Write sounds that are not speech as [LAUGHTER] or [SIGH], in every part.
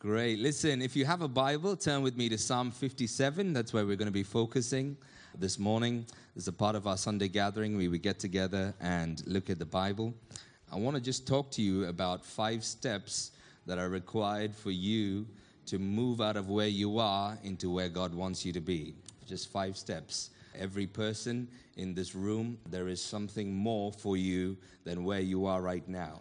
Great. Listen, if you have a Bible, turn with me to Psalm 57. That's where we're going to be focusing this morning. Is a part of our Sunday gathering where we get together and look at the Bible. I want to just talk to you about five steps that are required for you to move out of where you are into where God wants you to be. Just five steps. Every person in this room, there is something more for you than where you are right now.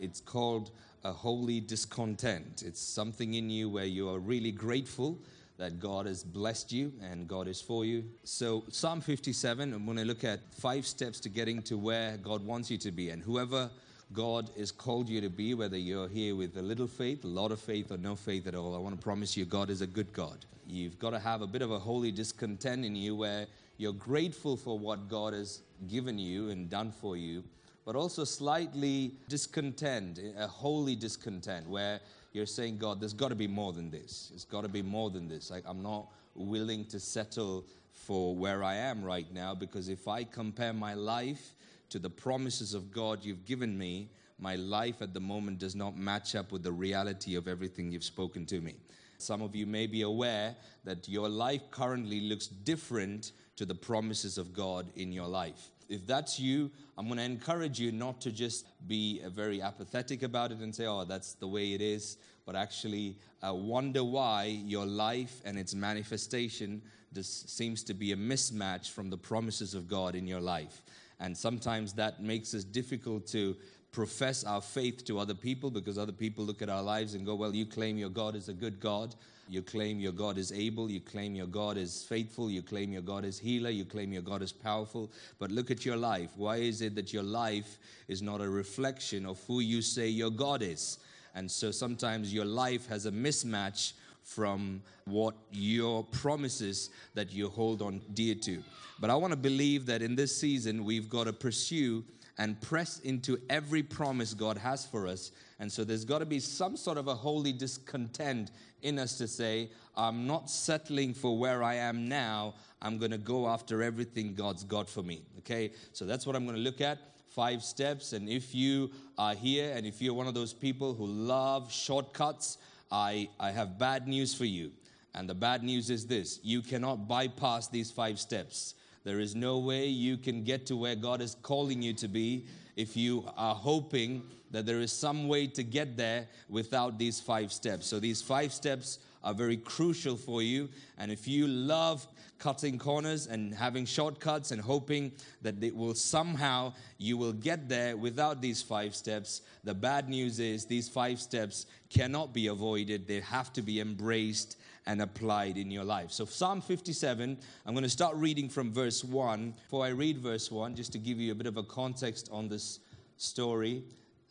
It's called a holy discontent. It's something in you where you are really grateful that God has blessed you and God is for you. So, Psalm 57, I'm going to look at five steps to getting to where God wants you to be. And whoever God has called you to be, whether you're here with a little faith, a lot of faith, or no faith at all, I want to promise you God is a good God. You've got to have a bit of a holy discontent in you where you're grateful for what God has given you and done for you but also slightly discontent, a holy discontent, where you're saying, God, there's got to be more than this. It's got to be more than this. Like, I'm not willing to settle for where I am right now because if I compare my life to the promises of God you've given me, my life at the moment does not match up with the reality of everything you've spoken to me. Some of you may be aware that your life currently looks different to the promises of God in your life if that's you, I'm going to encourage you not to just be uh, very apathetic about it and say, oh, that's the way it is, but actually uh, wonder why your life and its manifestation just seems to be a mismatch from the promises of God in your life. And sometimes that makes it difficult to profess our faith to other people because other people look at our lives and go, well, you claim your God is a good God. You claim your God is able. You claim your God is faithful. You claim your God is healer. You claim your God is powerful. But look at your life. Why is it that your life is not a reflection of who you say your God is? And so sometimes your life has a mismatch from what your promises that you hold on dear to. But I want to believe that in this season, we've got to pursue and press into every promise God has for us. And so there's got to be some sort of a holy discontent in us to say, I'm not settling for where I am now. I'm going to go after everything God's got for me. Okay? So that's what I'm going to look at. Five steps. And if you are here and if you're one of those people who love shortcuts, I, I have bad news for you. And the bad news is this you cannot bypass these five steps. There is no way you can get to where God is calling you to be if you are hoping that there is some way to get there without these five steps. So, these five steps are very crucial for you. And if you love cutting corners and having shortcuts and hoping that it will somehow you will get there without these five steps, the bad news is these five steps cannot be avoided. They have to be embraced and applied in your life. So, Psalm 57, I'm going to start reading from verse 1. Before I read verse 1, just to give you a bit of a context on this story,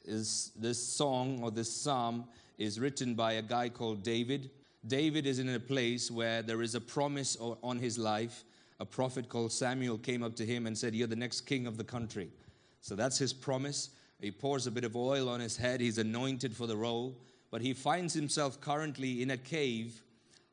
is this song or this psalm is written by a guy called David. David is in a place where there is a promise on his life. A prophet called Samuel came up to him and said, You're the next king of the country. So that's his promise. He pours a bit of oil on his head. He's anointed for the role. But he finds himself currently in a cave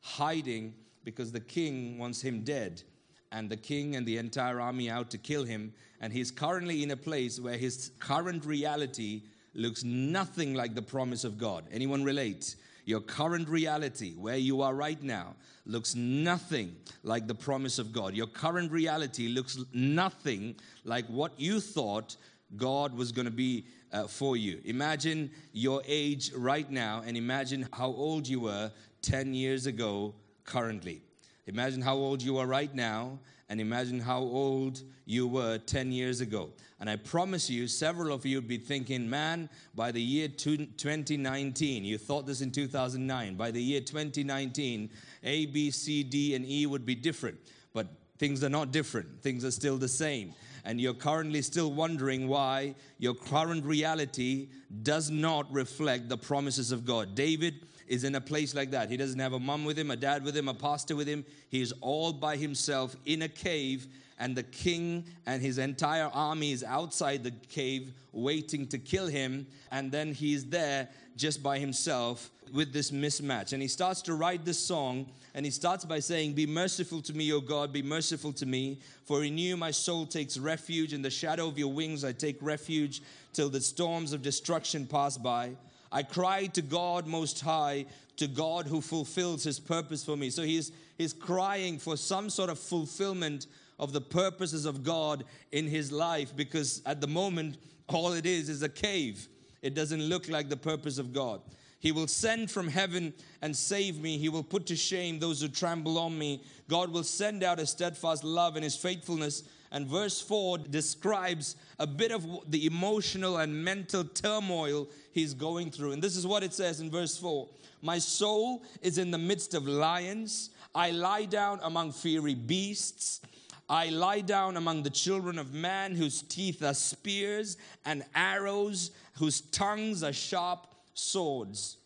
hiding because the king wants him dead and the king and the entire army out to kill him. And he's currently in a place where his current reality looks nothing like the promise of God. Anyone relate? Your current reality, where you are right now, looks nothing like the promise of God. Your current reality looks nothing like what you thought God was going to be uh, for you. Imagine your age right now and imagine how old you were 10 years ago currently. Imagine how old you are right now and imagine how old you were 10 years ago. And I promise you, several of you would be thinking, man, by the year 2019, you thought this in 2009, by the year 2019, A, B, C, D, and E would be different. But things are not different, things are still the same. And you're currently still wondering why your current reality does not reflect the promises of God. David is in a place like that. He doesn't have a mom with him, a dad with him, a pastor with him. He is all by himself in a cave, and the king and his entire army is outside the cave waiting to kill him. And then he's there just by himself with this mismatch. And he starts to write this song, and he starts by saying, Be merciful to me, O God, be merciful to me. For in you my soul takes refuge. In the shadow of your wings I take refuge till the storms of destruction pass by. I cry to God Most High, to God who fulfills His purpose for me. So he's, he's crying for some sort of fulfillment of the purposes of God in his life because at the moment, all it is is a cave. It doesn't look like the purpose of God. He will send from heaven and save me. He will put to shame those who trample on me. God will send out his steadfast love and his faithfulness. And verse 4 describes a bit of the emotional and mental turmoil he's going through. And this is what it says in verse 4 My soul is in the midst of lions. I lie down among fiery beasts. I lie down among the children of man whose teeth are spears and arrows, whose tongues are sharp swords.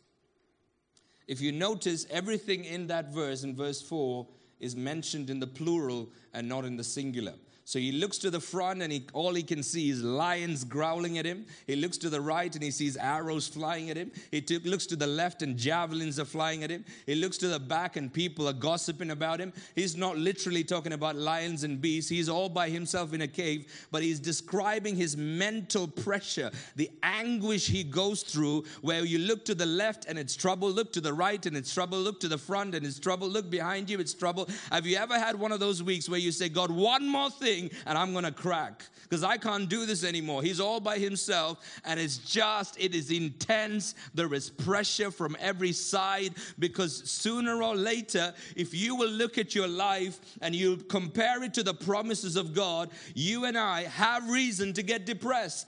If you notice, everything in that verse, in verse 4, is mentioned in the plural and not in the singular. So he looks to the front and he, all he can see is lions growling at him. He looks to the right and he sees arrows flying at him. He took, looks to the left and javelins are flying at him. He looks to the back and people are gossiping about him. He's not literally talking about lions and beasts. He's all by himself in a cave, but he's describing his mental pressure, the anguish he goes through where you look to the left and it's trouble, look to the right and it's trouble, look to the front and it's trouble, look behind you, it's trouble. Have you ever had one of those weeks where you say, God, one more thing? And I'm going to crack because I can't do this anymore. He's all by himself and it's just, it is intense. There is pressure from every side because sooner or later, if you will look at your life and you compare it to the promises of God, you and I have reason to get depressed.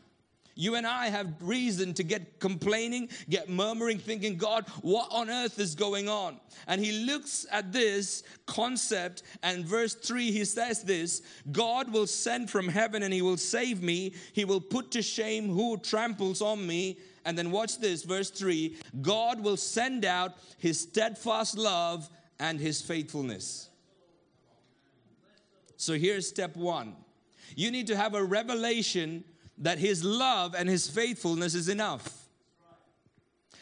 You and I have reason to get complaining, get murmuring, thinking, God, what on earth is going on? And he looks at this concept, and verse 3 he says this God will send from heaven and he will save me, he will put to shame who tramples on me. And then watch this, verse 3 God will send out his steadfast love and his faithfulness. So here's step one you need to have a revelation that His love and His faithfulness is enough.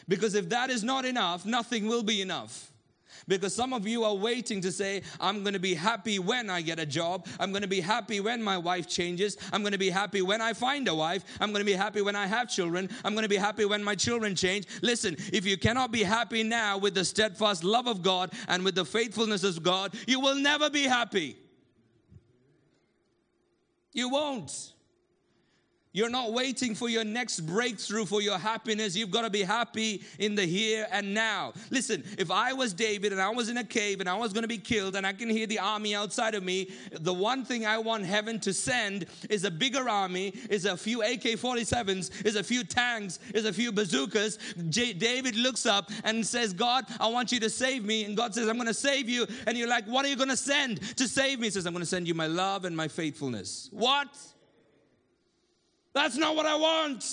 Because if that is not enough, nothing will be enough. Because some of you are waiting to say, I'm going to be happy when I get a job. I'm going to be happy when my wife changes. I'm going to be happy when I find a wife. I'm going to be happy when I have children. I'm going to be happy when my children change. Listen, if you cannot be happy now with the steadfast love of God and with the faithfulness of God, you will never be happy. You won't. You're not waiting for your next breakthrough for your happiness. You've got to be happy in the here and now. Listen, if I was David and I was in a cave and I was going to be killed and I can hear the army outside of me, the one thing I want heaven to send is a bigger army, is a few AK 47s, is a few tanks, is a few bazookas. J- David looks up and says, God, I want you to save me. And God says, I'm going to save you. And you're like, What are you going to send to save me? He says, I'm going to send you my love and my faithfulness. What? That's not what I want.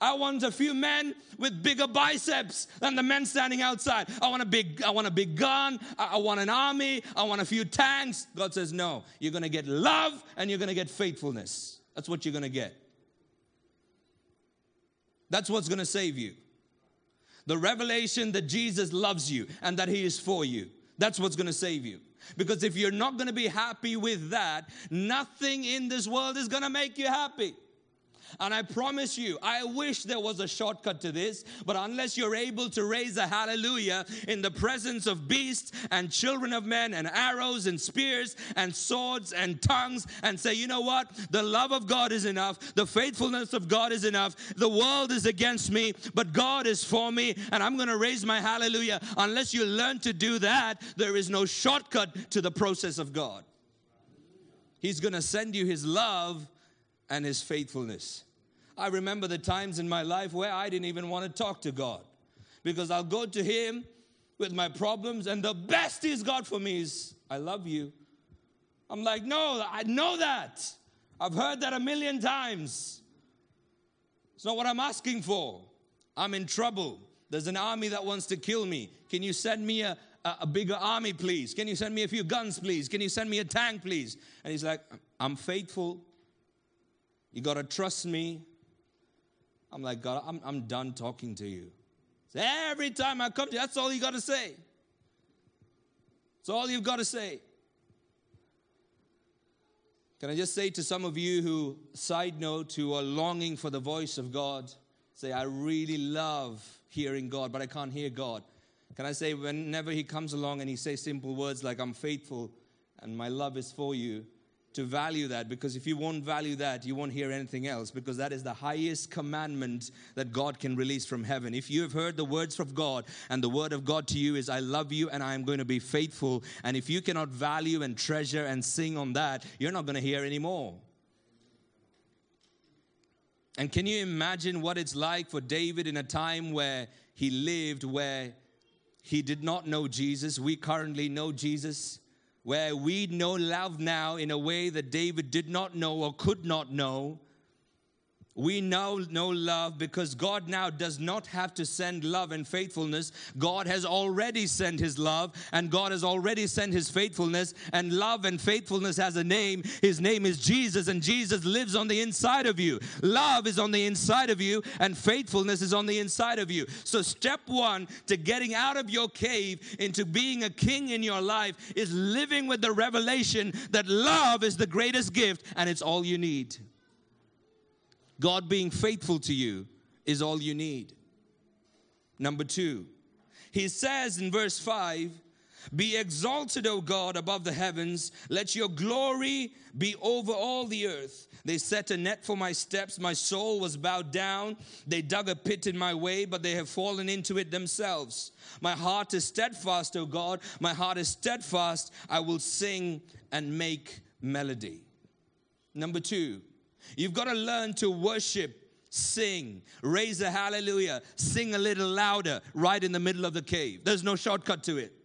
I want a few men with bigger biceps than the men standing outside. I want a big, I want a big gun. I want an army. I want a few tanks. God says, no, you're going to get love and you're going to get faithfulness. That's what you're going to get. That's what's going to save you. The revelation that Jesus loves you and that he is for you. That's what's going to save you. Because if you're not going to be happy with that, nothing in this world is going to make you happy. And I promise you, I wish there was a shortcut to this, but unless you're able to raise a hallelujah in the presence of beasts and children of men and arrows and spears and swords and tongues and say, you know what? The love of God is enough. The faithfulness of God is enough. The world is against me, but God is for me, and I'm going to raise my hallelujah. Unless you learn to do that, there is no shortcut to the process of God. He's going to send you His love and his faithfulness. I remember the times in my life where I didn't even want to talk to God because I'll go to him with my problems, and the best he's got for me is, I love you. I'm like, no, I know that. I've heard that a million times. It's not what I'm asking for. I'm in trouble. There's an army that wants to kill me. Can you send me a, a, a, bigger army, please? Can you send me a few guns, please? Can you send me a tank, please? And he's like, I'm faithful. You got to trust me. I'm like, God, I'm, I'm done talking to you. So every time I come to you, that's all you got to say. That's all you've got to say. Can I just say to some of you who, side note, who are longing for the voice of God, Say, I really love hearing God, but I can't hear God. Can I say, whenever He comes along and He says simple words like, I'm faithful and my love is for you, to value that because if you won't value that, you won't hear anything else because that is the highest commandment that God can release from heaven. If you have heard the words of God and the word of God to you is, I love you and I am going to be faithful, and if you cannot value and treasure and sing on that, you're not going to hear anymore. And can you imagine what it's like for David in a time where he lived, where he did not know Jesus? We currently know Jesus, where we know love now in a way that David did not know or could not know. We now know love because God now does not have to send love and faithfulness. God has already sent His love and God has already sent His faithfulness. And love and faithfulness has a name. His name is Jesus, and Jesus lives on the inside of you. Love is on the inside of you, and faithfulness is on the inside of you. So, step one to getting out of your cave into being a king in your life is living with the revelation that love is the greatest gift and it's all you need. God being faithful to you is all you need. Number two, he says in verse 5 Be exalted, O God, above the heavens. Let your glory be over all the earth. They set a net for my steps. My soul was bowed down. They dug a pit in my way, but they have fallen into it themselves. My heart is steadfast, O God. My heart is steadfast. I will sing and make melody. Number two, You've got to learn to worship, sing, raise a hallelujah, sing a little louder right in the middle of the cave. There's no shortcut to it.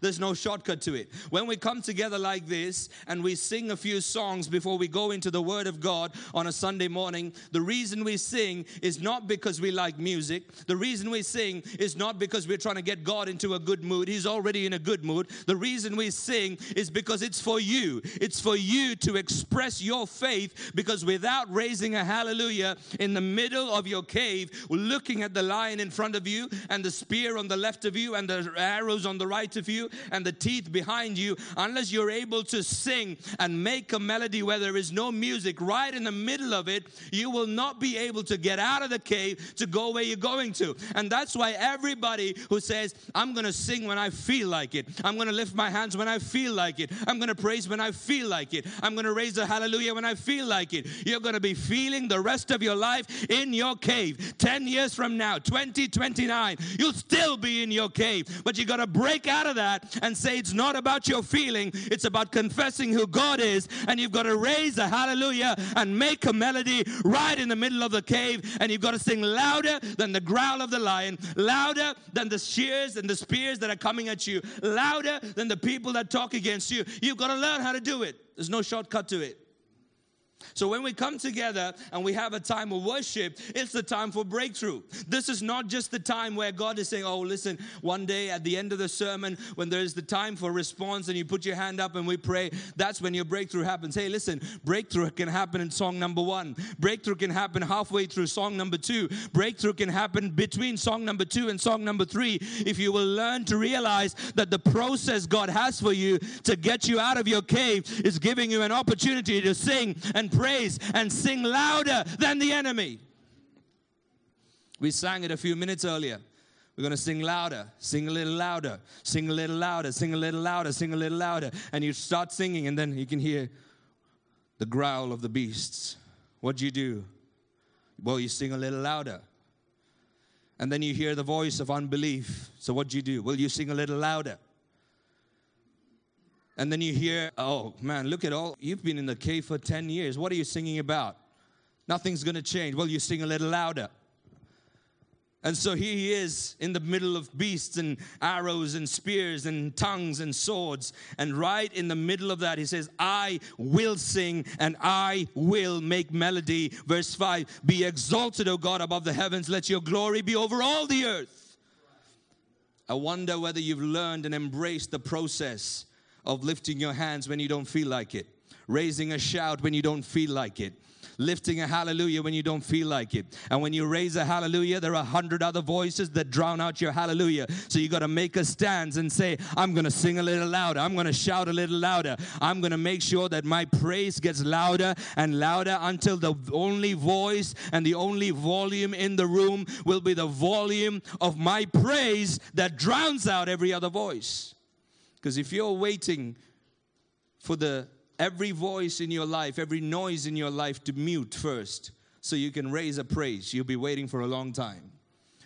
There's no shortcut to it. When we come together like this and we sing a few songs before we go into the Word of God on a Sunday morning, the reason we sing is not because we like music. The reason we sing is not because we're trying to get God into a good mood. He's already in a good mood. The reason we sing is because it's for you. It's for you to express your faith because without raising a hallelujah in the middle of your cave, looking at the lion in front of you and the spear on the left of you and the arrows on the right of you, and the teeth behind you, unless you're able to sing and make a melody where there is no music right in the middle of it, you will not be able to get out of the cave to go where you're going to. And that's why everybody who says, I'm going to sing when I feel like it, I'm going to lift my hands when I feel like it, I'm going to praise when I feel like it, I'm going to raise a hallelujah when I feel like it, you're going to be feeling the rest of your life in your cave. 10 years from now, 2029, you'll still be in your cave, but you got to break out of that that and say it's not about your feeling, it's about confessing who God is. And you've got to raise a hallelujah and make a melody right in the middle of the cave. And you've got to sing louder than the growl of the lion, louder than the shears and the spears that are coming at you, louder than the people that talk against you. You've got to learn how to do it. There's no shortcut to it. So when we come together and we have a time of worship, it's the time for breakthrough. This is not just the time where God is saying, Oh, listen, one day at the end of the sermon, when there's the time for response and you put your hand up and we pray, that's when your breakthrough happens. Hey, listen, breakthrough can happen in song number one, breakthrough can happen halfway through song number two, breakthrough can happen between song number two and song number three. If you will learn to realize that the process God has for you to get you out of your cave is giving you an opportunity to sing and praise and sing louder than the enemy. We sang it a few minutes earlier. We're going to sing louder, sing a little louder, sing a little louder, sing a little louder, sing a little louder. And you start singing, and then you can hear the growl of the beasts. What do you do? Well, you sing a little louder. And then you hear the voice of unbelief. So what do you do? Well, you sing a little louder. And then you hear, oh man, look at all, you've been in the cave for 10 years. What are you singing about? Nothing's gonna change. Well, you sing a little louder. And so here he is in the middle of beasts and arrows and spears and tongues and swords. And right in the middle of that, he says, I will sing and I will make melody. Verse 5 Be exalted, O God, above the heavens. Let your glory be over all the earth. I wonder whether you've learned and embraced the process of lifting your hands when you don't feel like it. raising a shout when you don't feel like it lifting a hallelujah when you don't feel like it. And when you raise a hallelujah, there are a hundred other voices that drown out your hallelujah. So you got to make a stance and say, I'm going to sing a little louder. I'm going to shout a little louder. I'm going to make sure that my praise gets louder and louder until the only voice and the only volume in the room will be the volume of my praise that drowns out every other voice. Because if you're waiting for the every voice in your life, every noise in your life to mute first so you can raise a praise. You'll be waiting for a long time.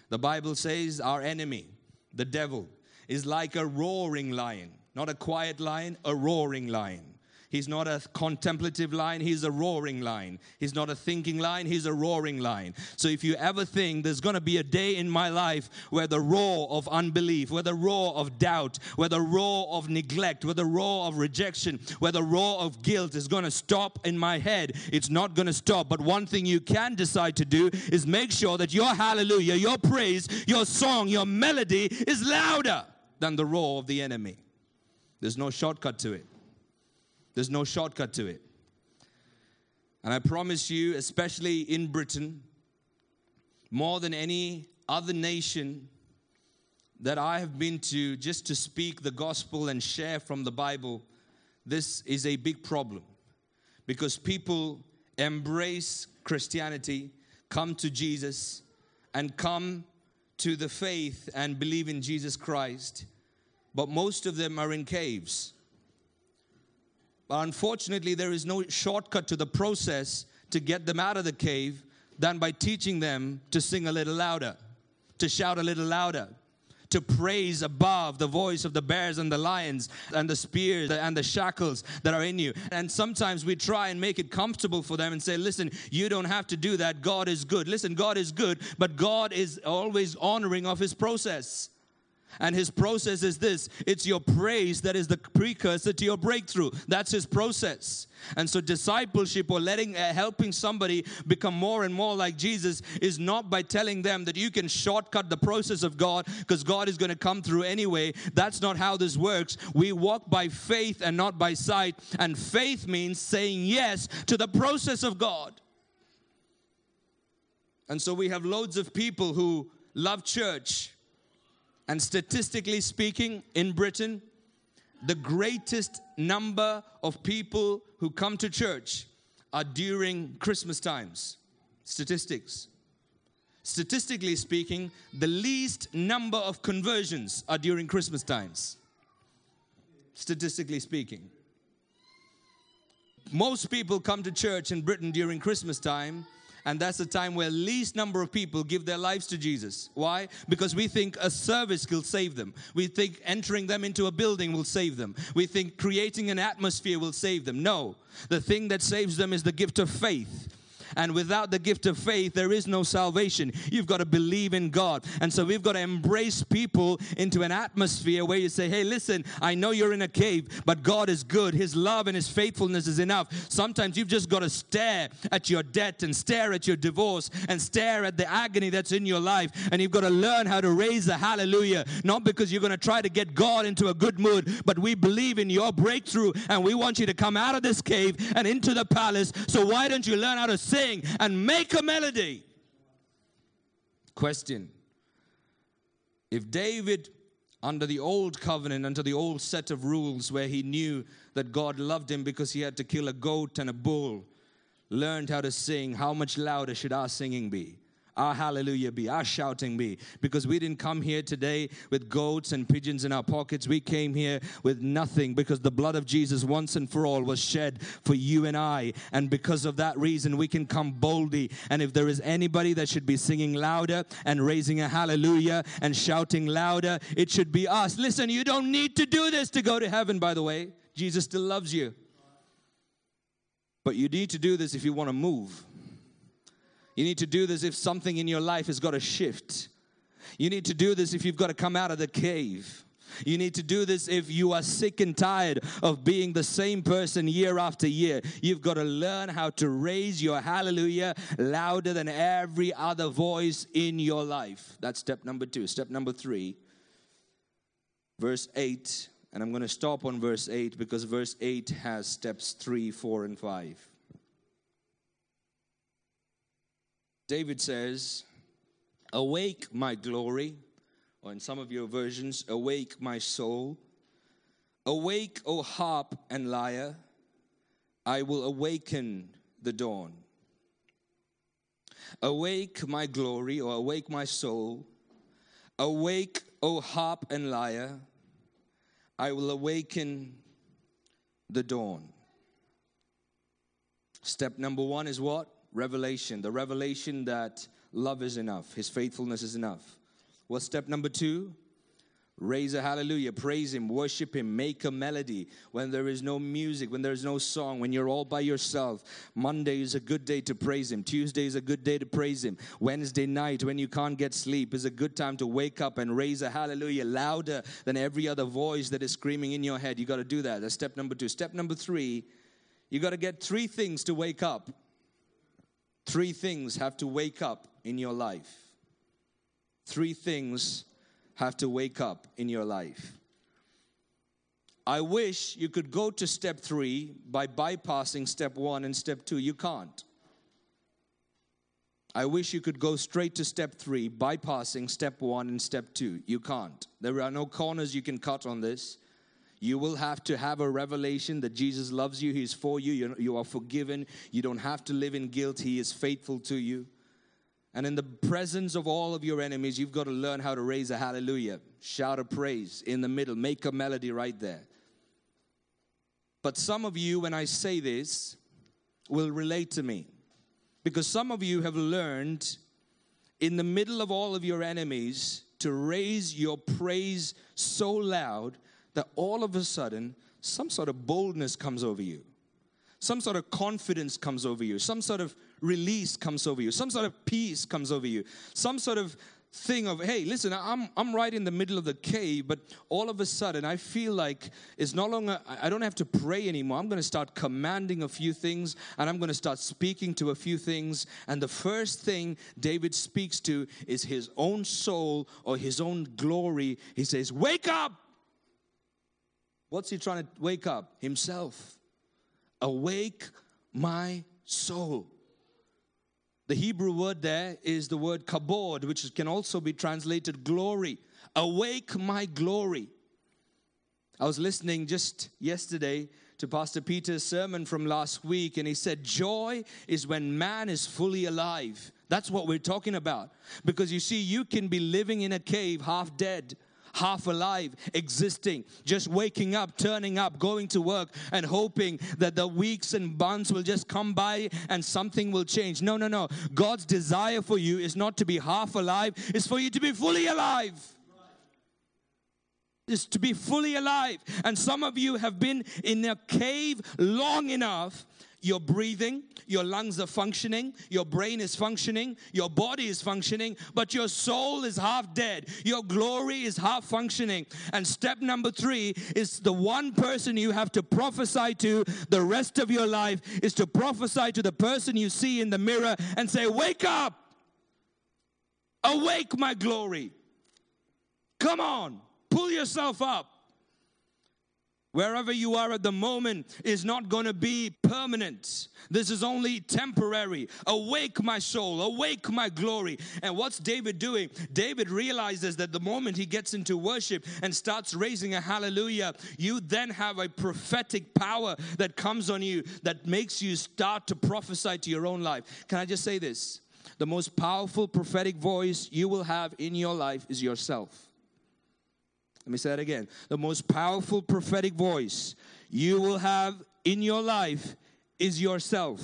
The Bible says our enemy, the devil, is like a roaring lion, not a quiet lion, a roaring lion. He's not a contemplative lion, he's a roaring lion. He's not a thinking lion, he's a roaring lion. So if you ever think there's going to be a day in my life where the roar of unbelief, where the roar of doubt, where the roar of neglect, where the roar of rejection, where the roar of guilt is going to stop in my head, it's not going to stop. But one thing you can decide to do is make sure that your hallelujah, your praise, your song, your melody is louder than the roar of the enemy. There's no shortcut to it. There's no shortcut to it. And I promise you, especially in Britain, more than any other nation that I have been to just to speak the gospel and share from the Bible, this is a big problem because people embrace Christianity, come to Jesus, and come to the faith and believe in Jesus Christ, but most of them are in caves. Unfortunately, there is no shortcut to the process to get them out of the cave than by teaching them to sing a little louder, to shout a little louder, to praise above the voice of the bears and the lions and the spears and the shackles that are in you. And sometimes we try and make it comfortable for them and say, listen, you don't have to do that. God is good. Listen, God is good, but God is always honoring of his process. And his process is this it's your praise that is the precursor to your breakthrough. That's his process. And so, discipleship or letting, uh, helping somebody become more and more like Jesus is not by telling them that you can shortcut the process of God because God is going to come through anyway. That's not how this works. We walk by faith and not by sight. And faith means saying yes to the process of God. And so, we have loads of people who love church and statistically speaking, in Britain, the greatest number of people who come to church are during Christmas times. Statistics. Statistically speaking, the least number of conversions are during Christmas times. Statistically speaking. Most people come to church in Britain during Christmas time and that's the time where least number of people give their lives to Jesus. Why? Because we think a service will save them. We think entering them into a building will save them. We think creating an atmosphere will save them. No, the thing that saves them is the gift of faith and without the gift of faith, there is no salvation. You've got to believe in God. And so we've got to embrace people into an atmosphere where you say, hey, listen, I know you're in a cave, but God is good. His love and His faithfulness is enough. Sometimes you've just got to stare at your debt and stare at your divorce and stare at the agony that's in your life. And you've got to learn how to raise the hallelujah, not because you're going to try to get God into a good mood, but we believe in your breakthrough and we want you to come out of this cave and into the palace. So why don't you learn how to sing? Sing and make a melody. Question If David, under the old covenant, under the old set of rules where he knew that God loved him because he had to kill a goat and a bull, learned how to sing, how much louder should our singing be? Our hallelujah be, our shouting be. Because we didn't come here today with goats and pigeons in our pockets. We came here with nothing because the blood of Jesus once and for all was shed for you and I. And because of that reason, we can come boldly. And if there is anybody that should be singing louder and raising a hallelujah and shouting louder, it should be us. Listen, you don't need to do this to go to heaven, by the way. Jesus still loves you. But you need to do this if you want to move. You need to do this if something in your life has got to shift. You need to do this if you've got to come out of the cave. You need to do this if you are sick and tired of being the same person year after year. You've got to learn how to raise your hallelujah louder than every other voice in your life. That's step number two. Step number three, verse 8 And I'm going to stop on verse 8 because verse 8 has steps 3, 4, and 5. David says, Awake, my glory, or in some of your versions, Awake, my soul. Awake, O harp and lyre, I will awaken the dawn. Awake, my glory, or awake, my soul. Awake, O harp and lyre, I will awaken the dawn. Step number one is what? Revelation. The revelation that love is enough, His faithfulness is enough. What's step number two? Raise a hallelujah, praise Him, worship Him, make a melody. When there is no music, when there is no song, when you're all by yourself, Monday is a good day to praise Him. Tuesday is a good day to praise Him. Wednesday night, when you can't get sleep, is a good time to wake up and raise a hallelujah louder than every other voice that is screaming in your head. You got to do that. That's step number two. Step number three, you got to get three things to wake up. Three things have to wake up in your life. Three things have to wake up in your life. I wish you could go to step three by bypassing step one and step two. You can't. I wish you could go straight to step three, bypassing step one and step two. You can't. There are no corners you can cut on this. You will have to have a revelation that Jesus loves you, He's for you, you are forgiven, you don't have to live in guilt, He is faithful to you. And in the presence of all of your enemies, you've got to learn how to raise a hallelujah, shout a praise in the middle, make a melody right there. But some of you, when I say this, will relate to me. Because some of you have learned in the middle of all of your enemies to raise your praise so loud that all of a sudden some sort of boldness comes over you, some sort of confidence comes over you, some sort of release comes over you, some sort of peace comes over you, some sort of thing of hey listen i'm i'm right in the middle of the cave but all of a sudden i feel like it's no longer i don't have to pray anymore. I'm going to start commanding a few things and i'm going to start speaking to a few things. And the first thing david speaks to is his own soul or his own glory. He says wake up what's he trying to wake up himself awake my soul the Hebrew word there is the word kabod, which can also be translated glory. Awake my glory. I was listening just yesterday to Pastor Peter's sermon from last week, and he said, Joy is when man is fully alive. That's what we're talking about. Because you see, you can be living in a cave half dead half alive, existing, just waking up, turning up, going to work, and hoping that the weeks and months will just come by and something will change. No, no, no. God's desire for you is not to be half alive, it's for you to be fully alive is to be fully alive. And some of you have been in a cave long enough you're breathing, your lungs are functioning, your brain is functioning, your body is functioning, but your soul is half dead. Your glory is half functioning. And step number three is the one person you have to prophesy to the rest of your life is to prophesy to the person you see in the mirror and say, Wake up! Awake, my glory! Come on, pull yourself up. Wherever you are at the moment is not going to be permanent. This is only temporary. Awake, my soul. Awake, my glory. And what's David doing? David realizes that the moment he gets into worship and starts raising a hallelujah, you then have a prophetic power that comes on you that makes you start to prophesy to your own life. Can I just say this? The most powerful prophetic voice you will have in your life is yourself. Let me say that again. The most powerful prophetic voice you will have in your life is yourself.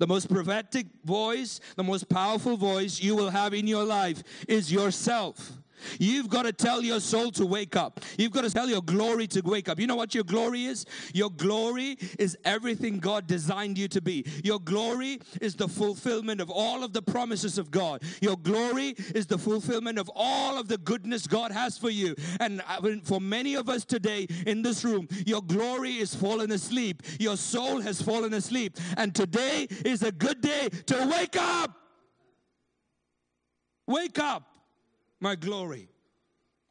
The most prophetic voice, the most powerful voice you will have in your life is yourself. You've got to tell your soul to wake up. You've got to tell your glory to wake up. You know what your glory is? Your glory is everything God designed you to be. Your glory is the fulfillment of all of the promises of God. Your glory is the fulfillment of all of the goodness God has for you. And uh, for many of us today in this room, your glory is fallen asleep. Your soul has fallen asleep. And today is a good day to wake up. Wake up my glory.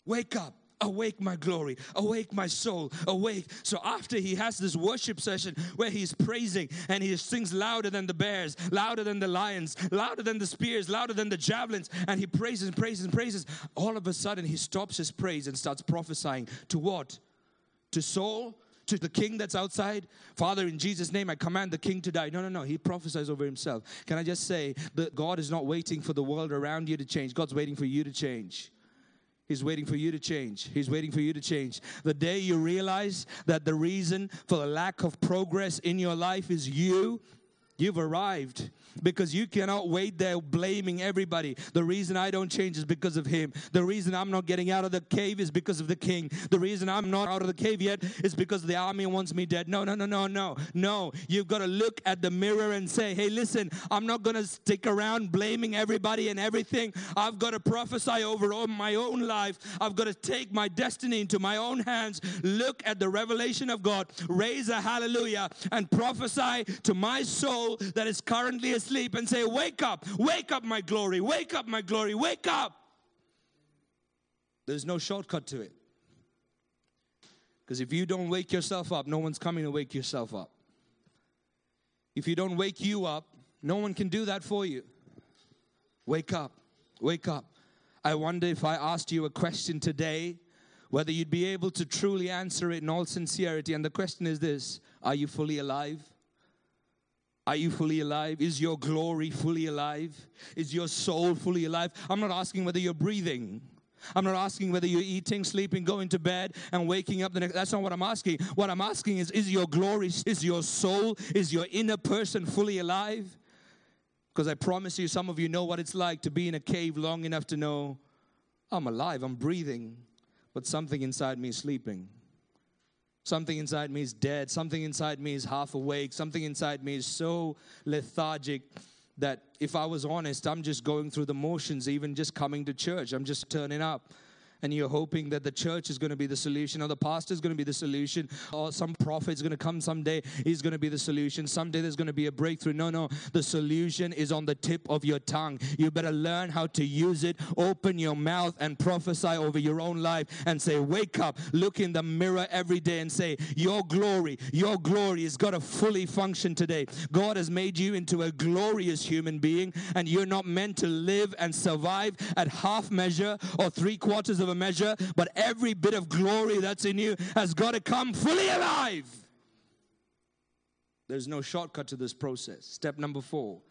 Wake up. Awake, my glory. Awake, my soul. Awake. So, after he has this worship session where he's praising and he sings louder than the bears, louder than the lions, louder than the spears, louder than the javelins, and he praises and praises and praises, all of a sudden he stops his praise and starts prophesying to what? To Saul? To the king that's outside, Father, in Jesus' name, I command the king to die. No, no, no. He prophesies over himself. Can I just say that God is not waiting for the world around you to change? God's waiting for you to change. He's waiting for you to change. He's waiting for you to change. The day you realize that the reason for the lack of progress in your life is you, you've arrived because you cannot wait there blaming everybody. The reason I don't change is because of him. The reason I'm not getting out of the cave is because of the king. The reason I'm not out of the cave yet is because the army wants me dead. No, no, no, no, no. No, you've got to look at the mirror and say, hey, listen, I'm not going to stick around blaming everybody and everything. I've got to prophesy over my own life. I've got to take my destiny into my own hands. Look at the revelation of God, raise a hallelujah, and prophesy to my soul that is currently asleep asleep and say, Wake up, wake up, my glory, wake up, my glory, wake up. There's no shortcut to it. Because if you don't wake yourself up, no one's coming to wake yourself up. If you don't wake you up, no one can do that for you. Wake up, wake up. I wonder if I asked you a question today, whether you'd be able to truly answer it in all sincerity. And the question is this Are you fully alive? Are you fully alive? Is your glory fully alive? Is your soul fully alive? I'm not asking whether you're breathing. I'm not asking whether you're eating, sleeping, going to bed, and waking up the next. That's not what I'm asking. What I'm asking is, is your glory, is your soul, is your inner person fully alive? Because I promise you, some of you know what it's like to be in a cave long enough to know I'm alive, I'm breathing, but something inside me is sleeping. Something inside me is dead. Something inside me is half awake. Something inside me is so lethargic that if I was honest, I'm just going through the motions, even just coming to church. I'm just turning up and you're hoping that the church is going to be the solution or the pastor is going to be the solution or some prophet is going to come someday he's going to be the solution someday there's going to be a breakthrough. No no the solution is on the tip of your tongue. You better learn how to use it. Open your mouth and prophesy over your own life and say wake up look in the mirror every day and say your glory your glory has got to fully function today god has made you into a glorious human being and you're not meant to live and survive at half measure or three quarters of a measure, but every bit of glory that's in you has got to come fully alive. There's no shortcut to this process. Step number four,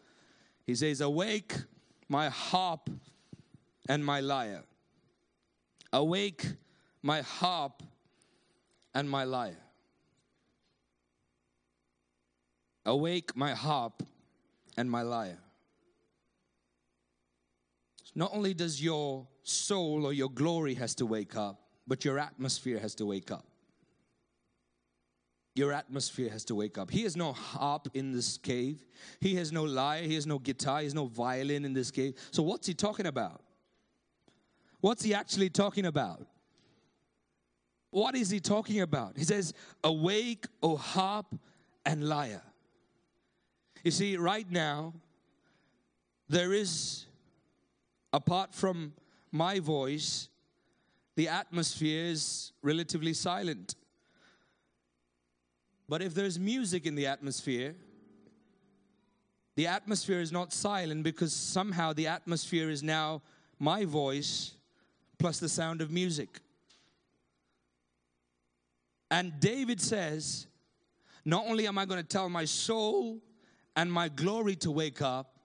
he says, Awake my harp and my lyre. Awake my harp and my lyre. Awake my harp and my lyre. Not only does your soul or your glory has to wake up, but your atmosphere has to wake up. Your atmosphere has to wake up. He has no harp in this cave. He has no lyre. He has no guitar. He has no violin in this cave. So, what's he talking about? What's he actually talking about? What is he talking about? He says, Awake, O harp and lyre. You see, right now, there is, apart from my voice, the atmosphere is relatively silent. But if there's music in the atmosphere, the atmosphere is not silent because somehow the atmosphere is now my voice plus the sound of music. And David says, Not only am I going to tell my soul and my glory to wake up,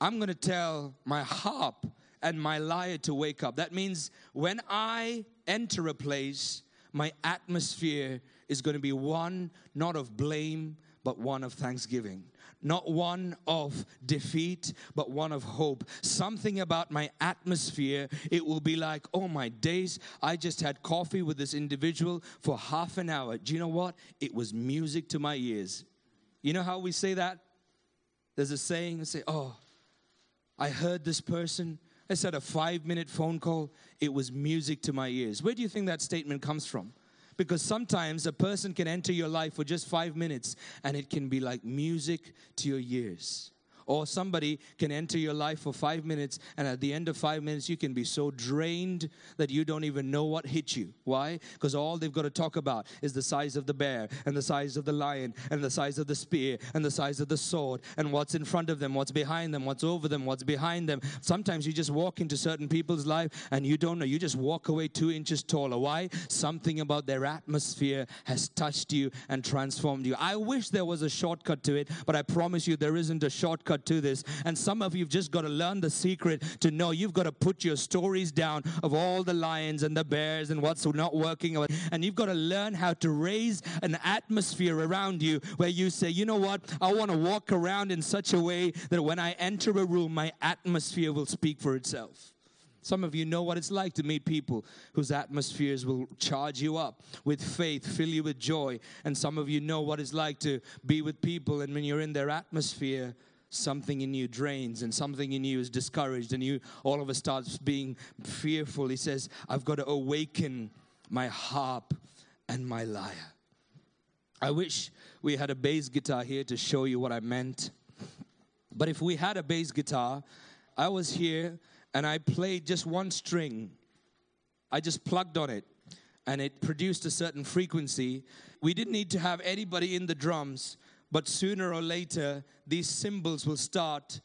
I'm going to tell my harp and my lyre to wake up. That means when I enter a place, my atmosphere is going to be one not of blame, but one of thanksgiving. Not one of defeat, but one of hope. Something about my atmosphere, it will be like, oh my days, I just had coffee with this individual for half an hour. Do you know what? It was music to my ears. You know how we say that? There's a saying, say, oh, I heard this person I said a five minute phone call, it was music to my ears. Where do you think that statement comes from? Because sometimes a person can enter your life for just five minutes and it can be like music to your ears. Or somebody can enter your life for five minutes, and at the end of five minutes, you can be so drained that you don't even know what hit you. Why? Because all they've got to talk about is the size of the bear, and the size of the lion, and the size of the spear, and the size of the sword, and what's in front of them, what's behind them, what's over them, what's behind them. Sometimes you just walk into certain people's life and you don't know. You just walk away two inches taller. Why? Something about their atmosphere has touched you and transformed you. I wish there was a shortcut to it, but I promise you there isn't a shortcut to this. And some of you've just got to learn the secret to know you've got to put your stories down of all the lions and the bears and what's not working. And you've got to learn how to raise an atmosphere around you where you say, you know what? I want to walk around in such a way that when I enter a room, my atmosphere will speak for itself. Some of you know what it's like to meet people whose atmospheres will charge you up with faith, fill you with joy. And some of you know what it's like to be with people, and when you're in their atmosphere, something in you drains and something in you is discouraged, and you all of a starts being fearful. He says, I've got to awaken my harp and my lyre. I wish we had a bass guitar here to show you what I meant. But if we had a bass guitar, I was here and I played just one string. I just plugged on it and it produced a certain frequency. We didn't need to have anybody in the drums, but sooner or later, these cymbals will start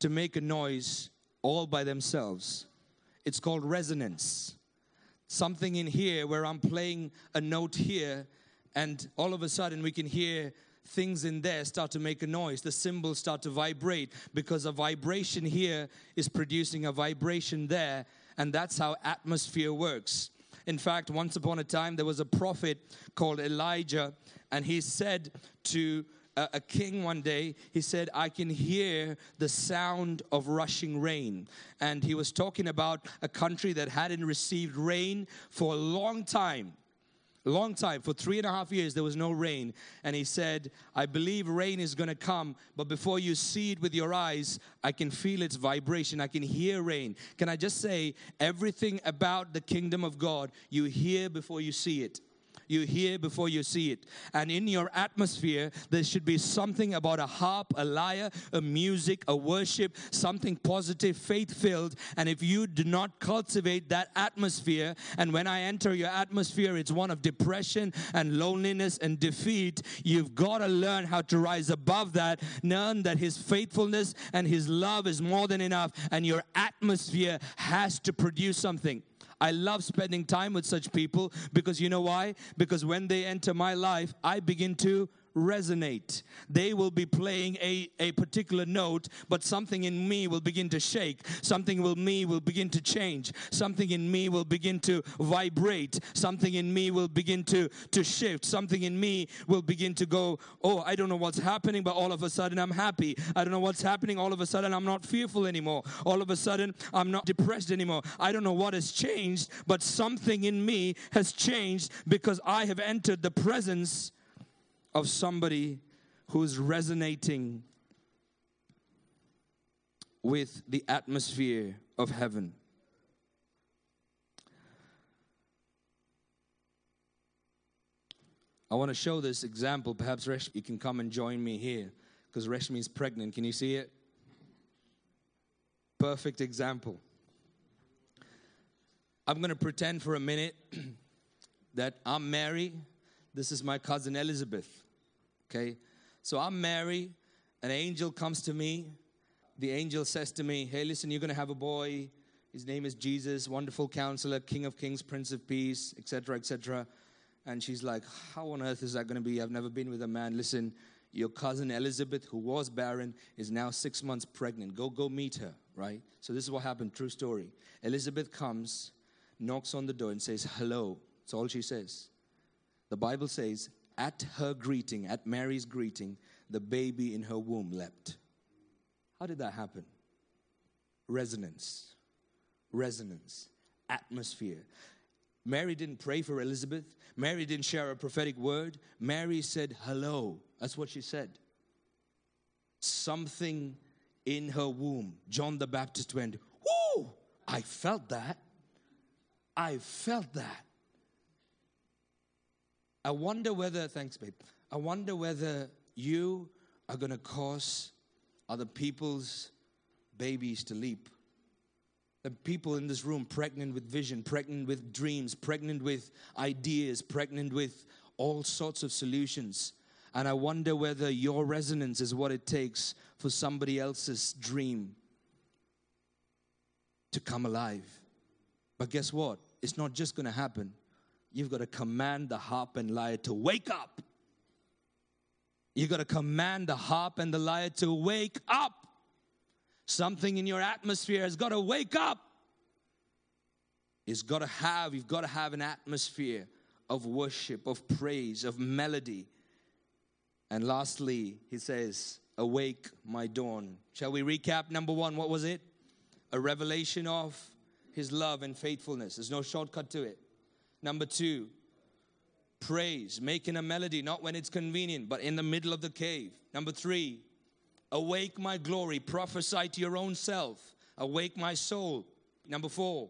to make a noise all by themselves. It's called resonance. Something in here where I'm playing a note here, and all of a sudden we can hear things in there start to make a noise. The cymbals start to vibrate because a vibration here is producing a vibration there, and that's how atmosphere works. In fact, once upon a time, there was a prophet called Elijah, and he said to uh, a, king one day, he said, I can hear the sound of rushing rain. And he was talking about a country that hadn't received rain for a long time long time. For three and a half years, there was no rain. And he said, I believe rain is going to come, but before you see it with your eyes, I can feel its vibration. I can hear rain. Can I just say, everything about the kingdom of God, you hear before you see it. You hear before you see it. And in your atmosphere, there should be something about a harp, a lyre, a music, a worship, something positive, faith filled. And if you do not cultivate that atmosphere, and when I enter your atmosphere, it's one of depression and loneliness and defeat, you've got to learn how to rise above that. Learn that His faithfulness and His love is more than enough, and your atmosphere has to produce something. I love spending time with such people because you know why? Because when they enter my life, I begin to resonate. They will be playing a, a particular note, but something in me will begin to shake. Something in me will begin to change. Something in me will begin to vibrate. Something in me will begin to, to shift. Something in me will begin to go, oh, I don't know what's happening, but all of a sudden I'm happy. I don't know what's happening. All of a sudden I'm not fearful anymore. All of a sudden I'm not depressed anymore. I don't know what has changed, but something in me has changed because I have entered the presence of somebody who's resonating with the atmosphere of heaven. I want to show this example. Perhaps Resh, you can come and join me here because Reshmi is pregnant. Can you see it? Perfect example. I'm going to pretend for a minute [CLEARS THROAT] that I'm Mary this is my cousin Elizabeth. Okay? So I'm Mary. An angel comes to me. The angel says to me, Hey, listen, you're going to have a boy. His name is Jesus, wonderful counselor, King of kings, Prince of peace, etc., etc. And she's like, How on earth is that going to be? I've never been with a man. Listen, your cousin Elizabeth, who was barren, is now six months pregnant. Go, go meet her, right? So this is what happened. True story. Elizabeth comes, knocks on the door, and says, Hello. That's all she says. The Bible says, at her greeting, at Mary's greeting, the baby in her womb leapt. How did that happen? Resonance, resonance, atmosphere. Mary didn't pray for Elizabeth. Mary didn't share a prophetic word. Mary said, Hello. That's what she said. Something in her womb. John the Baptist went, Whoo! I felt that. I felt that. I wonder whether, thanks, babe. I wonder whether you are going to cause other people's babies to leap. The people in this room pregnant with vision, pregnant with dreams, pregnant with ideas, pregnant with all sorts of solutions. And I wonder whether your resonance is what it takes for somebody else's dream to come alive. But guess what? It's not just going to happen. You've got to command the harp and lyre to wake up. You've got to command the harp and the lyre to wake up. Something in your atmosphere has got to wake up. It's got to have, you've got to have an atmosphere of worship, of praise, of melody. And lastly, he says, Awake, my dawn. Shall we recap? Number one, what was it? A revelation of his love and faithfulness. There's no shortcut to it. Number two, praise, making a melody, not when it's convenient, but in the middle of the cave. Number three, awake my glory, prophesy to your own self. Awake my soul. Number four,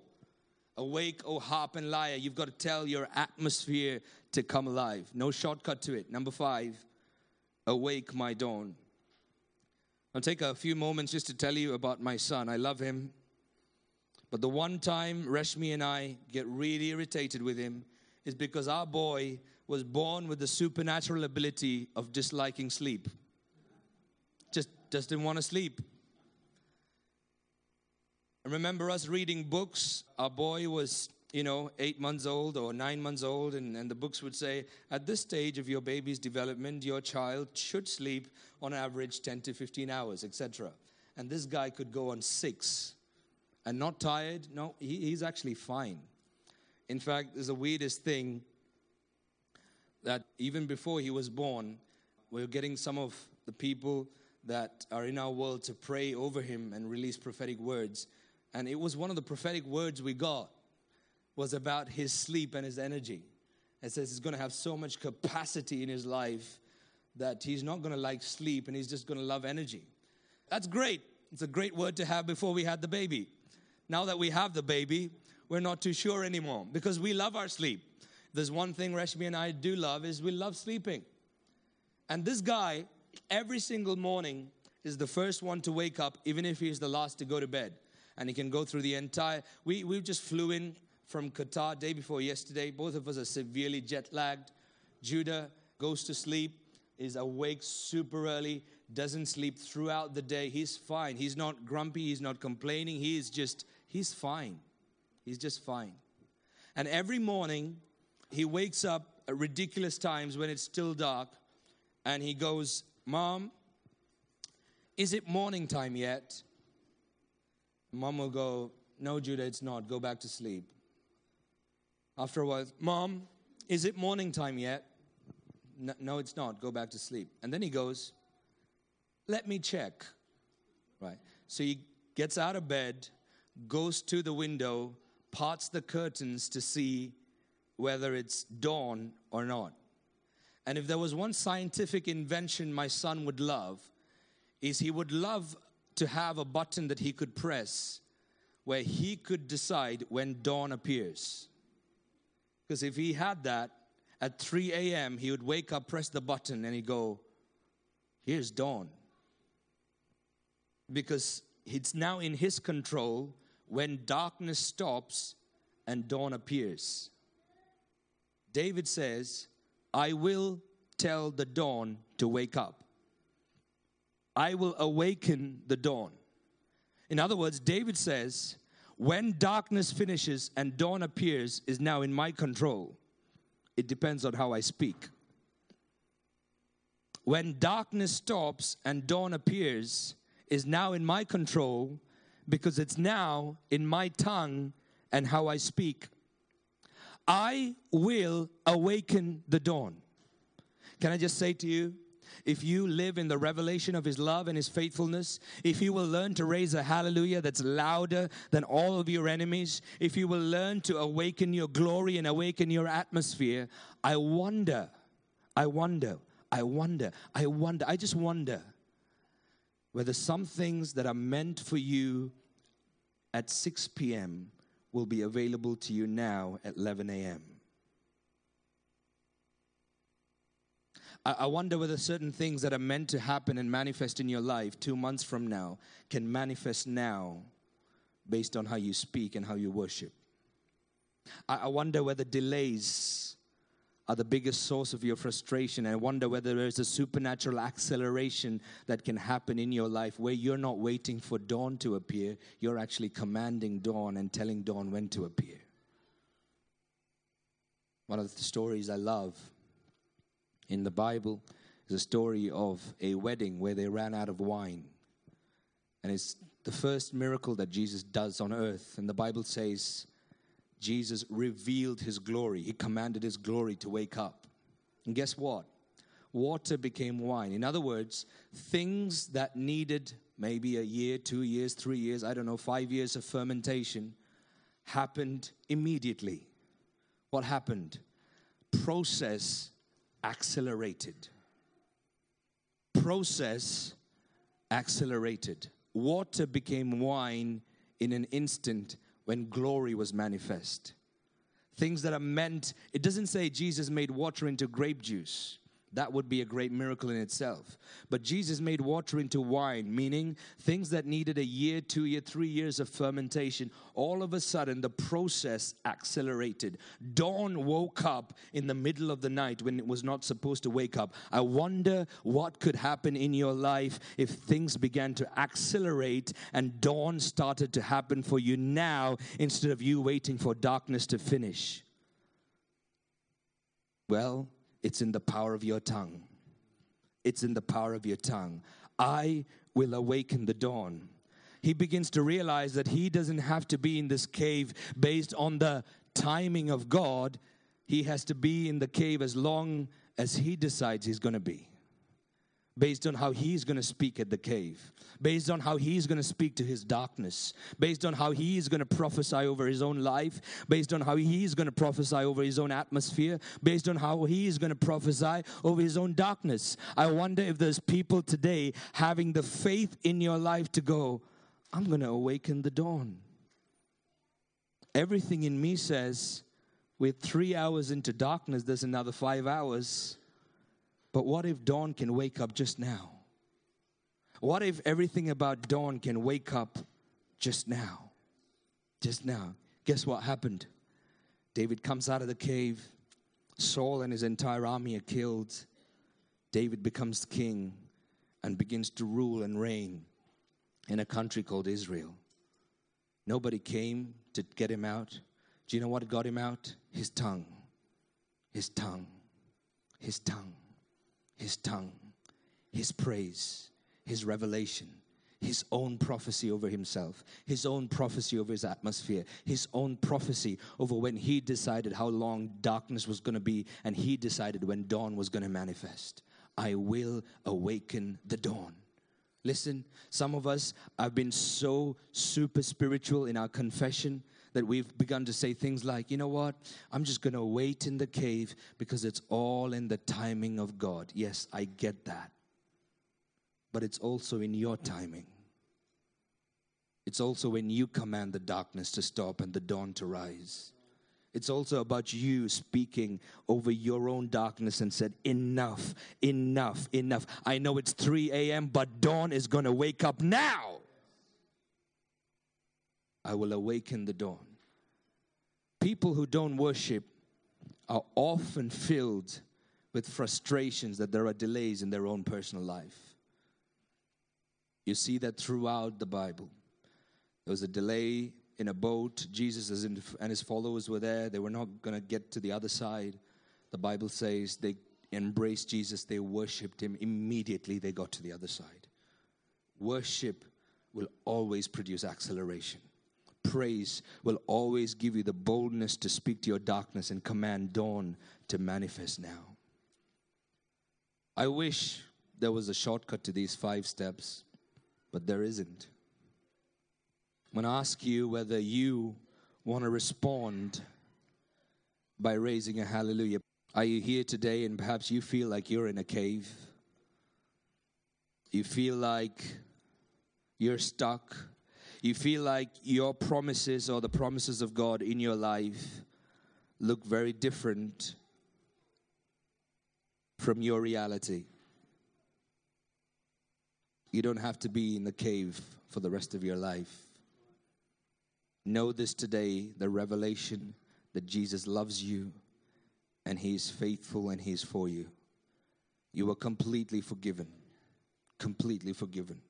awake, O harp and lyre. You've got to tell your atmosphere to come alive. No shortcut to it. Number five, awake my dawn. I'll take a few moments just to tell you about my son. I love him. But the one time Reshmi and I get really irritated with him is because our boy was born with the supernatural ability of disliking sleep. Just, just didn't want to sleep. I remember us reading books. Our boy was, you know, eight months old or nine months old, and, and the books would say, at this stage of your baby's development, your child should sleep on average 10 to 15 hours, etc. And this guy could go on six and not tired. No, he, he's actually fine. In fact, there's the weirdest thing that even before he was born, we we're getting some of the people that are in our world to pray over him and release prophetic words. And it was one of the prophetic words we got was about his sleep and his energy. It says he's going to have so much capacity in his life that he's not going to like sleep and he's just going to love energy. That's great. It's a great word to have before we had the baby now that we have the baby, we're not too sure anymore because we love our sleep. There's one thing Reshmi and I do love is we love sleeping. And this guy, every single morning, is the first one to wake up, even if he's the last to go to bed. And he can go through the entire. We, we just flew in from Qatar day before yesterday. Both of us are severely jet lagged. Judah goes to sleep, is awake super early, doesn't sleep throughout the day. He's fine. He's not grumpy. He's not complaining. He is just he's fine. He's just fine. And every morning, he wakes up at ridiculous times when it's still dark and he goes, Mom, is it morning time yet? Mom will go, No, Judah, it's not. Go back to sleep. After a while, Mom, is it morning time yet? No, it's not. Go back to sleep. And then he goes, Let me check. Right. So he gets out of bed, goes to the window, parts the curtains to see whether it's dawn or not. And if there was one scientific invention my son would love, is he would love to have a button that he could press where he could decide when dawn appears. Because if he had that at 3 a.m., he would wake up, press the button, and he'd go, Here's dawn. Because it's now in his control when darkness stops and dawn appears. David says, I will tell the dawn to wake up. I will awaken the dawn. In other words, David says, when darkness finishes and dawn appears is now in my control. It depends on how I speak. When darkness stops and dawn appears is now in my control because it's now in my tongue and how I speak. I will awaken the dawn. Can I just say to you, if you live in the revelation of His love and His faithfulness, if you will learn to raise a hallelujah that's louder than all of your enemies, if you will learn to awaken your glory and awaken your atmosphere, I wonder, I wonder, I wonder, I wonder, I just wonder whether some things that are meant for you at 6 p.m. will be available to you now at 11 a.m. I, wonder whether certain things that are meant to happen and manifest in your life two months from now can manifest now based on how you speak and how you worship. I wonder whether delays are the biggest source of your frustration. I wonder whether there's a supernatural acceleration that can happen in your life where you're not waiting for dawn to appear, you're actually commanding dawn and telling dawn when to appear. One of the stories I love in the Bible is a story of a wedding where they ran out of wine. And it's the first miracle that Jesus does on earth. And the Bible says Jesus revealed his glory. He commanded his glory to wake up. And guess what? Water became wine. In other words, things that needed maybe a year, two years, three years, I don't know, five years of fermentation happened immediately. What happened? Process accelerated. Process accelerated. Water became wine in an instant when glory was manifest. Things that are meant, it doesn't say Jesus made water into grape juice. That would be a great miracle in itself. But Jesus made water into wine, meaning things that needed a year, two year, three years of fermentation. All of a sudden, the process accelerated. Dawn woke up in the middle of the night when it was not supposed to wake up. I wonder what could happen in your life if things began to accelerate and dawn started to happen for you now instead of you waiting for darkness to finish. Well, it's in the power of your tongue. It's in the power of your tongue. I will awaken the dawn. He begins to realize that he doesn't have to be in this cave based on the timing of God. He has to be in the cave as long as he decides he's going to be based on how he's going to speak at the cave, based on how he's going to speak to his darkness, based on how he's going to prophesy over his own life, based on how he's going to prophesy over his own atmosphere, based on how he's going to prophesy over his own darkness. I wonder if there's people today having the faith in your life to go, I'm going to awaken the dawn. Everything in me says, with three hours into darkness, there's another five hours but what if dawn can wake up just now? What if everything about dawn can wake up just now? Just now. Guess what happened? David comes out of the cave. Saul and his entire army are killed. David becomes king and begins to rule and reign in a country called Israel. Nobody came to get him out. Do you know what got him out? His tongue. His tongue. His tongue his tongue, his praise, his revelation, his own prophecy over himself, his own prophecy over his atmosphere, his own prophecy over when he decided how long darkness was going to be, and he decided when dawn was going to manifest. I will awaken the dawn. Listen, some of us have been so super spiritual in our confession that we've begun to say things like, you know what, I'm just going to wait in the cave because it's all in the timing of God. Yes, I get that. But it's also in your timing. It's also when you command the darkness to stop and the dawn to rise. It's also about you speaking over your own darkness and said, Enough, enough, enough. I know it's 3 a.m., but dawn is going to wake up now. I will awaken the dawn. People who don't worship are often filled with frustrations that there are delays in their own personal life. You see that throughout the Bible. There was a delay in a boat. Jesus and his followers were there. They were not going to get to the other side. The Bible says they embraced Jesus, they worshiped him. Immediately they got to the other side. Worship will always produce acceleration praise will always give you the boldness to speak to your darkness and command dawn to manifest now. I wish there was a shortcut to these five steps, but there isn't. I'm going to ask you whether you want to respond by raising a hallelujah. Are you here today and perhaps you feel like you're in a cave? You feel like you're stuck you feel like your promises or the promises of God in your life look very different from your reality. You don't have to be in the cave for the rest of your life. Know this today the revelation that Jesus loves you and He is faithful and He is for you. You are completely forgiven. Completely forgiven.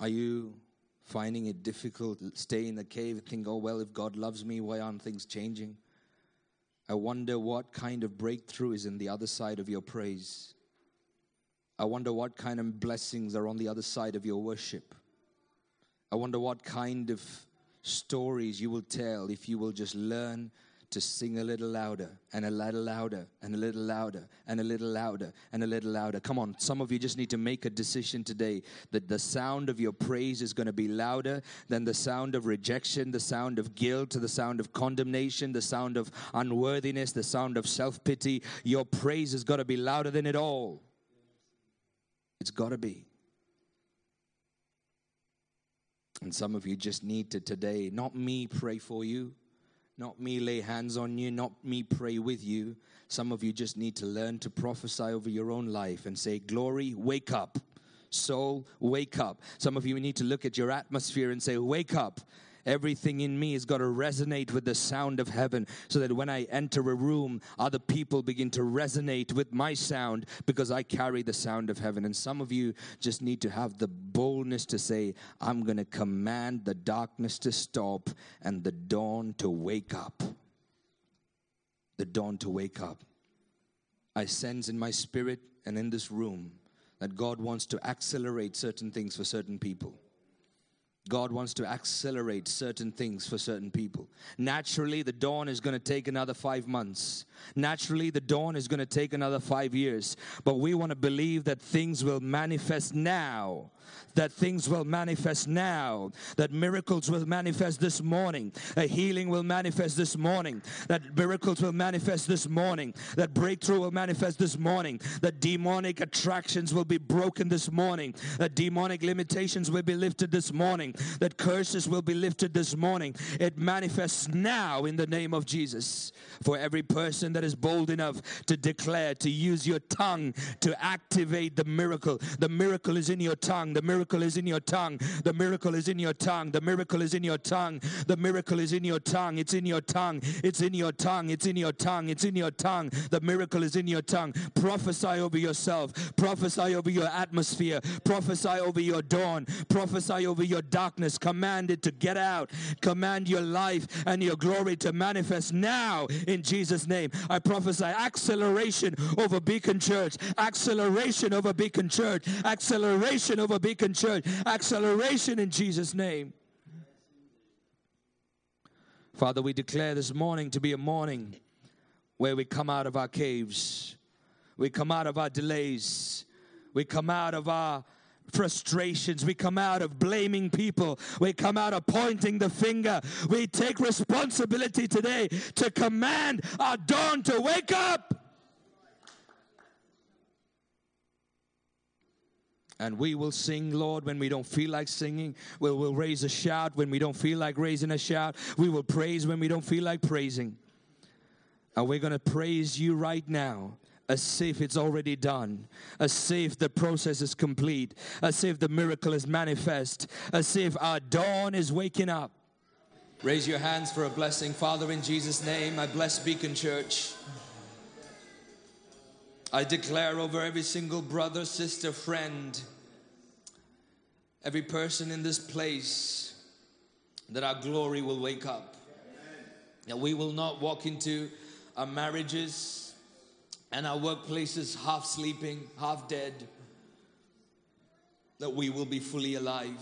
Are you finding it difficult to stay in the cave and think, oh, well, if God loves me, why aren't things changing? I wonder what kind of breakthrough is in the other side of your praise. I wonder what kind of blessings are on the other side of your worship. I wonder what kind of stories you will tell if you will just learn to sing a little louder and a little louder and a little louder and a little louder and a little louder. Come on, some of you just need to make a decision today that the sound of your praise is going to be louder than the sound of rejection, the sound of guilt, the sound of condemnation, the sound of unworthiness, the sound of self pity. Your praise has got to be louder than it all. It's got to be. And some of you just need to today, not me pray for you, not me lay hands on you, not me pray with you. Some of you just need to learn to prophesy over your own life and say, Glory, wake up. Soul, wake up. Some of you need to look at your atmosphere and say, Wake up. Everything in me has got to resonate with the sound of heaven so that when I enter a room, other people begin to resonate with my sound because I carry the sound of heaven. And some of you just need to have the boldness to say, I'm going to command the darkness to stop and the dawn to wake up. The dawn to wake up. I sense in my spirit and in this room that God wants to accelerate certain things for certain people. God wants to accelerate certain things for certain people. Naturally, the dawn is going to take another five months. Naturally, the dawn is going to take another five years. But we want to believe that things will manifest now. That things will manifest now, that miracles will manifest this morning, a healing will manifest this morning, that miracles will manifest this morning, that breakthrough will manifest this morning, that demonic attractions will be broken this morning, that demonic limitations will be lifted this morning, that curses will be lifted this morning. It manifests now in the name of Jesus. For every person that is bold enough to declare, to use your tongue to activate the miracle, the miracle is in your tongue. The miracle is in your tongue. The miracle is in your tongue. The miracle is in your tongue. The miracle is in your tongue. It's in your tongue. It's in your tongue. It's in your tongue. It's in your tongue. The miracle is in your tongue. Prophesy over yourself. Prophesy over your atmosphere. Prophesy over your dawn. Prophesy over your darkness. To get out. Command your life and your glory to manifest now in Jesus' name. I prophesy acceleration over Beacon Church. Acceleration over Beacon Church. Acceleration over Beacon Church. Acceleration in Jesus' name. Father, we declare this morning to be a morning where we come out of our caves, we come out of our delays, we come out of our frustrations. We come out of blaming people. We come out of pointing the finger. We take responsibility today to command our dawn to wake up. And we will sing, Lord, when we don't feel like singing. We will raise a shout when we don't feel like raising a shout. We will praise when we don't feel like praising. And we're going to praise you right now as if it's already done, as if the process is complete, as if the miracle is manifest, as if our dawn is waking up. Raise your hands for a blessing. Father, in Jesus' name, I bless Beacon Church. I declare over every single brother, sister, friend, every person in this place that our glory will wake up. That we will not walk into our marriages and our workplaces half sleeping, half dead. That we will be fully alive.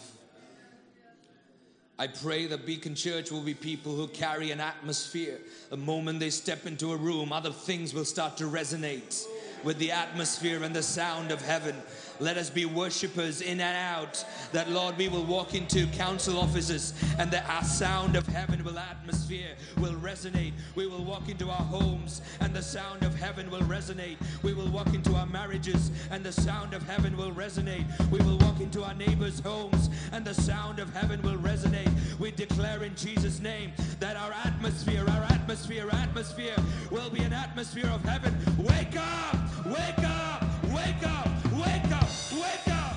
I pray that Beacon Church will be people who carry an atmosphere. The moment they step into a room, other things will start to resonate with the atmosphere and the sound of heaven. Let us be worshippers in and out. That, Lord, we will walk into council offices and that our sound of heaven will atmosphere will resonate. We will walk into our homes and the sound of heaven will resonate. We will walk into our marriages and the sound of heaven will resonate. We will walk into our neighbors' homes and the sound of heaven will resonate. We declare in Jesus' name that our atmosphere, our atmosphere, atmosphere will be an atmosphere of heaven. Wake up! Wake up! Wake up! Wake up! Wake up!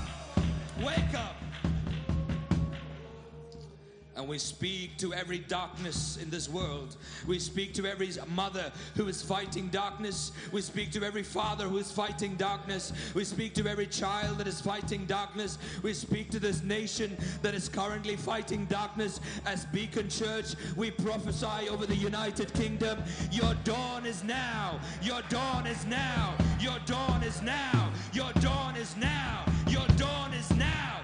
Wake up! And we speak to every darkness in this world. We speak to every mother who is fighting darkness. We speak to every father who is fighting darkness. We speak to every child that is fighting darkness. We speak to this nation that is currently fighting darkness. As Beacon Church, we prophesy over the United Kingdom. Your dawn is now. Your dawn is now. Your dawn is now. Your dawn is now. Your dawn is now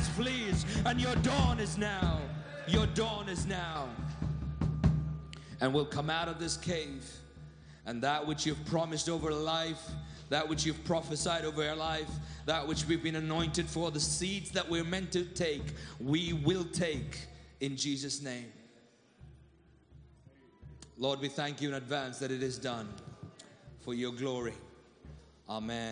darkness flees and your dawn is now. Your dawn is now. And we'll come out of this cave and that which you've promised over life, that which you've prophesied over your life, that which we've been anointed for, the seeds that we're meant to take, we will take in Jesus' name. Lord, we thank you in advance that it is done for your glory. Amen.